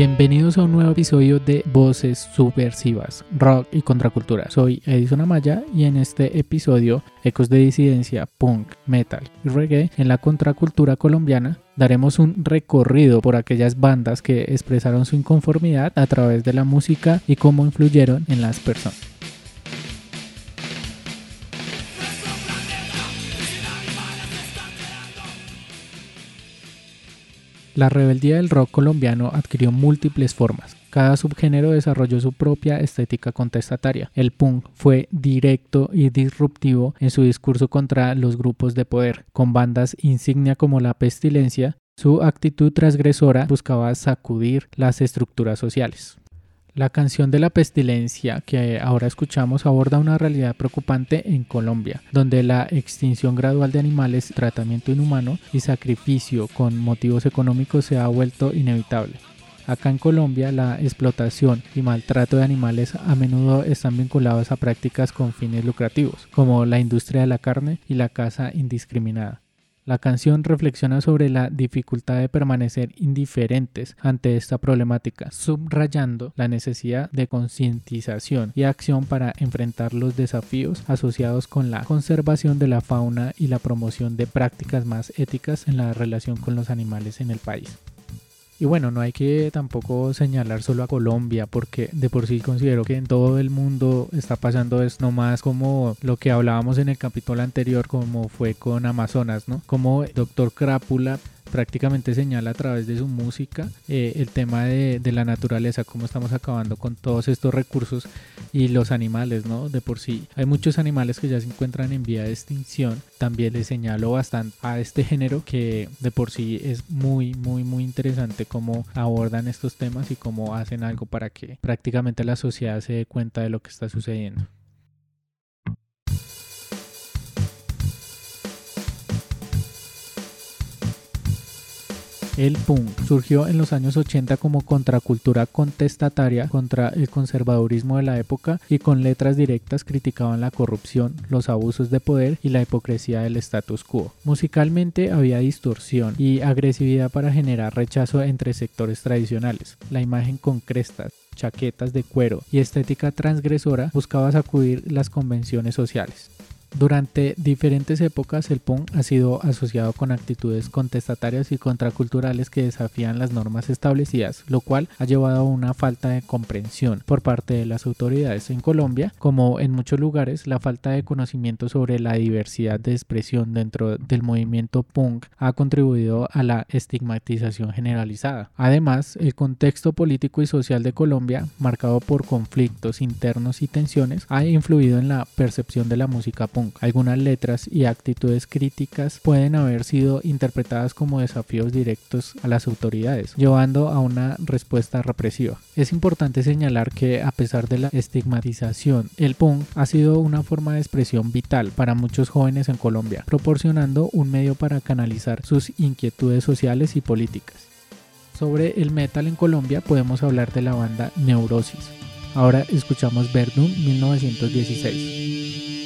Bienvenidos a un nuevo episodio de Voces Subversivas, Rock y Contracultura. Soy Edison Amaya y en este episodio, Ecos de Disidencia, Punk, Metal y Reggae en la contracultura colombiana, daremos un recorrido por aquellas bandas que expresaron su inconformidad a través de la música y cómo influyeron en las personas. La rebeldía del rock colombiano adquirió múltiples formas. Cada subgénero desarrolló su propia estética contestataria. El punk fue directo y disruptivo en su discurso contra los grupos de poder, con bandas insignia como La Pestilencia. Su actitud transgresora buscaba sacudir las estructuras sociales. La canción de la pestilencia que ahora escuchamos aborda una realidad preocupante en Colombia, donde la extinción gradual de animales, tratamiento inhumano y sacrificio con motivos económicos se ha vuelto inevitable. Acá en Colombia la explotación y maltrato de animales a menudo están vinculados a prácticas con fines lucrativos, como la industria de la carne y la caza indiscriminada. La canción reflexiona sobre la dificultad de permanecer indiferentes ante esta problemática, subrayando la necesidad de concientización y acción para enfrentar los desafíos asociados con la conservación de la fauna y la promoción de prácticas más éticas en la relación con los animales en el país. Y bueno, no hay que tampoco señalar solo a Colombia, porque de por sí considero que en todo el mundo está pasando es nomás como lo que hablábamos en el capítulo anterior, como fue con Amazonas, ¿no? Como Doctor Crápula prácticamente señala a través de su música eh, el tema de, la naturaleza, cómo estamos acabando con todos estos recursos y los animales, ¿no? De por sí hay muchos animales que ya se encuentran en vía de extinción. También le señalo bastante a este género que de por sí es muy, muy, muy interesante cómo abordan estos temas y cómo hacen algo para que prácticamente la sociedad se dé cuenta de lo que está sucediendo. El punk surgió en los años 80 como contracultura contestataria contra el conservadurismo de la época y con letras directas criticaban la corrupción, los abusos de poder y la hipocresía del status quo. Musicalmente había distorsión y agresividad para generar rechazo entre sectores tradicionales. La imagen con crestas, chaquetas de cuero y estética transgresora buscaba sacudir las convenciones sociales. Durante diferentes épocas el punk ha sido asociado con actitudes contestatarias y contraculturales que desafían las normas establecidas, lo cual ha llevado a una falta de comprensión por parte de las autoridades en Colombia, como en muchos lugares la falta de conocimiento sobre la diversidad de expresión dentro del movimiento punk ha contribuido a la estigmatización generalizada. Además, el contexto político y social de Colombia, marcado por conflictos internos y tensiones, ha influido en la percepción de la música punk algunas letras y actitudes críticas pueden haber sido interpretadas como desafíos directos a las autoridades, llevando a una respuesta represiva. Es importante señalar que a pesar de la estigmatización, el punk ha sido una forma de expresión vital para muchos jóvenes en Colombia, proporcionando un medio para canalizar sus inquietudes sociales y políticas. Sobre el metal en Colombia podemos hablar de la banda Neurosis. Ahora escuchamos Verdun 1916.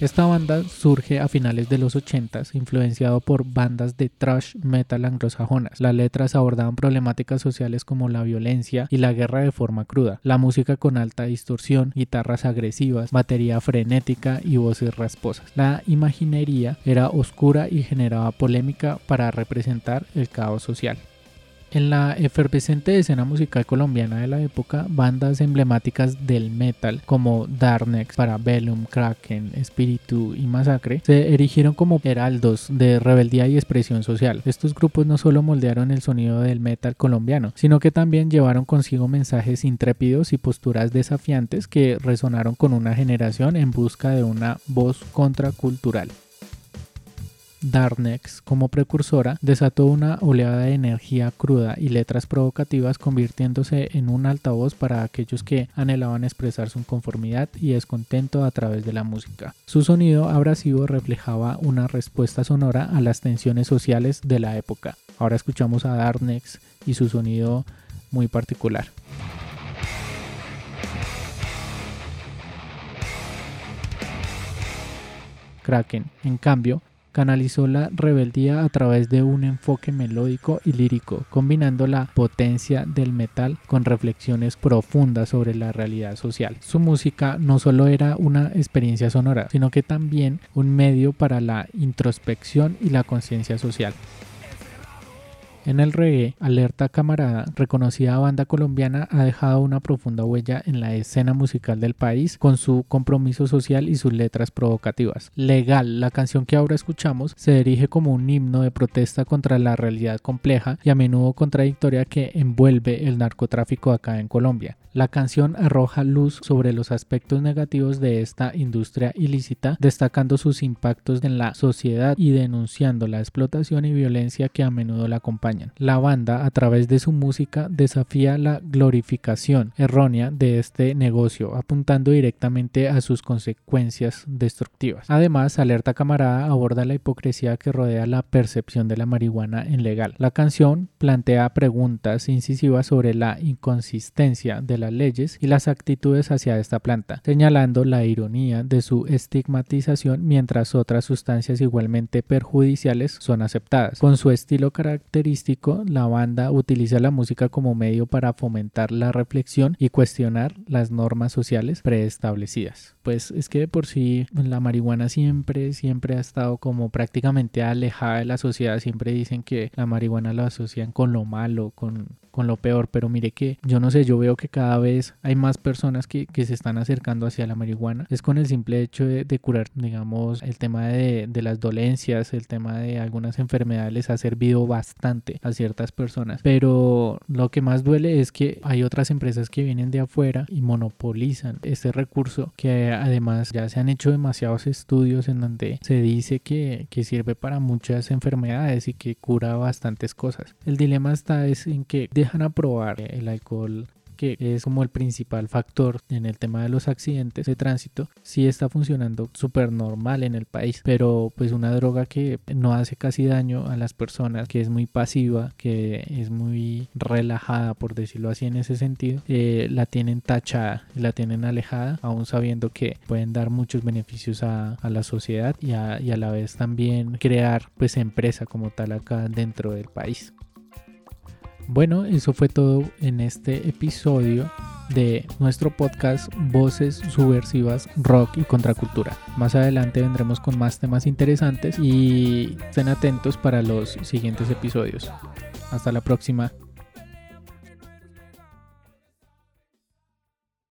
Esta banda surge a finales de los 80 influenciado por bandas de thrash metal anglosajonas. Las letras abordaban problemáticas sociales como la violencia y la guerra de forma cruda, la música con alta distorsión, guitarras agresivas, batería frenética y voces rasposas. La imaginería era oscura y generaba polémica para representar el caos social. En la efervescente escena musical colombiana de la época, bandas emblemáticas del metal como Darnex, Parabellum, Kraken, Espíritu y Masacre se erigieron como heraldos de rebeldía y expresión social. Estos grupos no solo moldearon el sonido del metal colombiano, sino que también llevaron consigo mensajes intrépidos y posturas desafiantes que resonaron con una generación en busca de una voz contracultural. Darnex, como precursora, desató una oleada de energía cruda y letras provocativas, convirtiéndose en un altavoz para aquellos que anhelaban expresar su conformidad y descontento a través de la música. Su sonido abrasivo reflejaba una respuesta sonora a las tensiones sociales de la época. Ahora escuchamos a Darnex y su sonido muy particular. Kraken, en cambio, canalizó la rebeldía a través de un enfoque melódico y lírico, combinando la potencia del metal con reflexiones profundas sobre la realidad social. Su música no solo era una experiencia sonora, sino que también un medio para la introspección y la conciencia social. En el reggae, Alerta Camarada, reconocida banda colombiana, ha dejado una profunda huella en la escena musical del país con su compromiso social y sus letras provocativas. Legal, la canción que ahora escuchamos, se dirige como un himno de protesta contra la realidad compleja y a menudo contradictoria que envuelve el narcotráfico acá en Colombia. La canción arroja luz sobre los aspectos negativos de esta industria ilícita, destacando sus impactos en la sociedad y denunciando la explotación y violencia que a menudo la La banda, a través de su música, desafía la glorificación errónea de este negocio, apuntando directamente a sus consecuencias destructivas. Además, Alerta Camarada aborda la hipocresía que rodea la percepción de la marihuana en legal. La canción plantea preguntas incisivas sobre la inconsistencia de la leyes y las actitudes hacia esta planta, señalando la ironía de su estigmatización mientras otras sustancias igualmente perjudiciales son aceptadas. Con su estilo característico, la banda utiliza la música como medio para fomentar la reflexión y cuestionar las normas sociales preestablecidas. Pues es que de por sí la marihuana siempre, siempre ha estado como prácticamente alejada de la sociedad. Siempre dicen que la marihuana la asocian con lo malo, con, con lo peor, pero mire que yo no sé, yo veo que cada vez hay más personas que, se están acercando hacia la marihuana. Es con el simple hecho de, curar, digamos, el tema de, de, las dolencias, el tema de algunas enfermedades les ha servido bastante a ciertas personas. Pero lo que más duele es que hay otras empresas que vienen de afuera y monopolizan este recurso que además ya se han hecho demasiados estudios en donde se dice que, que sirve para muchas enfermedades y que cura bastantes cosas. El dilema está es en que dejan aprobar el alcohol que es como el principal factor en el tema de los accidentes de tránsito, sí está funcionando súper normal en el país, pero pues una droga que no hace casi daño a las personas, que es muy pasiva, que es muy relajada, por decirlo así en ese sentido, eh, la tienen tachada, la tienen alejada, aún sabiendo que pueden dar muchos beneficios a, la sociedad y a, y a la vez también crear pues empresa como tal acá dentro del país. Bueno, eso fue todo en este episodio de nuestro podcast Voces Subversivas, Rock y Contracultura. Más adelante vendremos con más temas interesantes y estén atentos para los siguientes episodios. Hasta la próxima.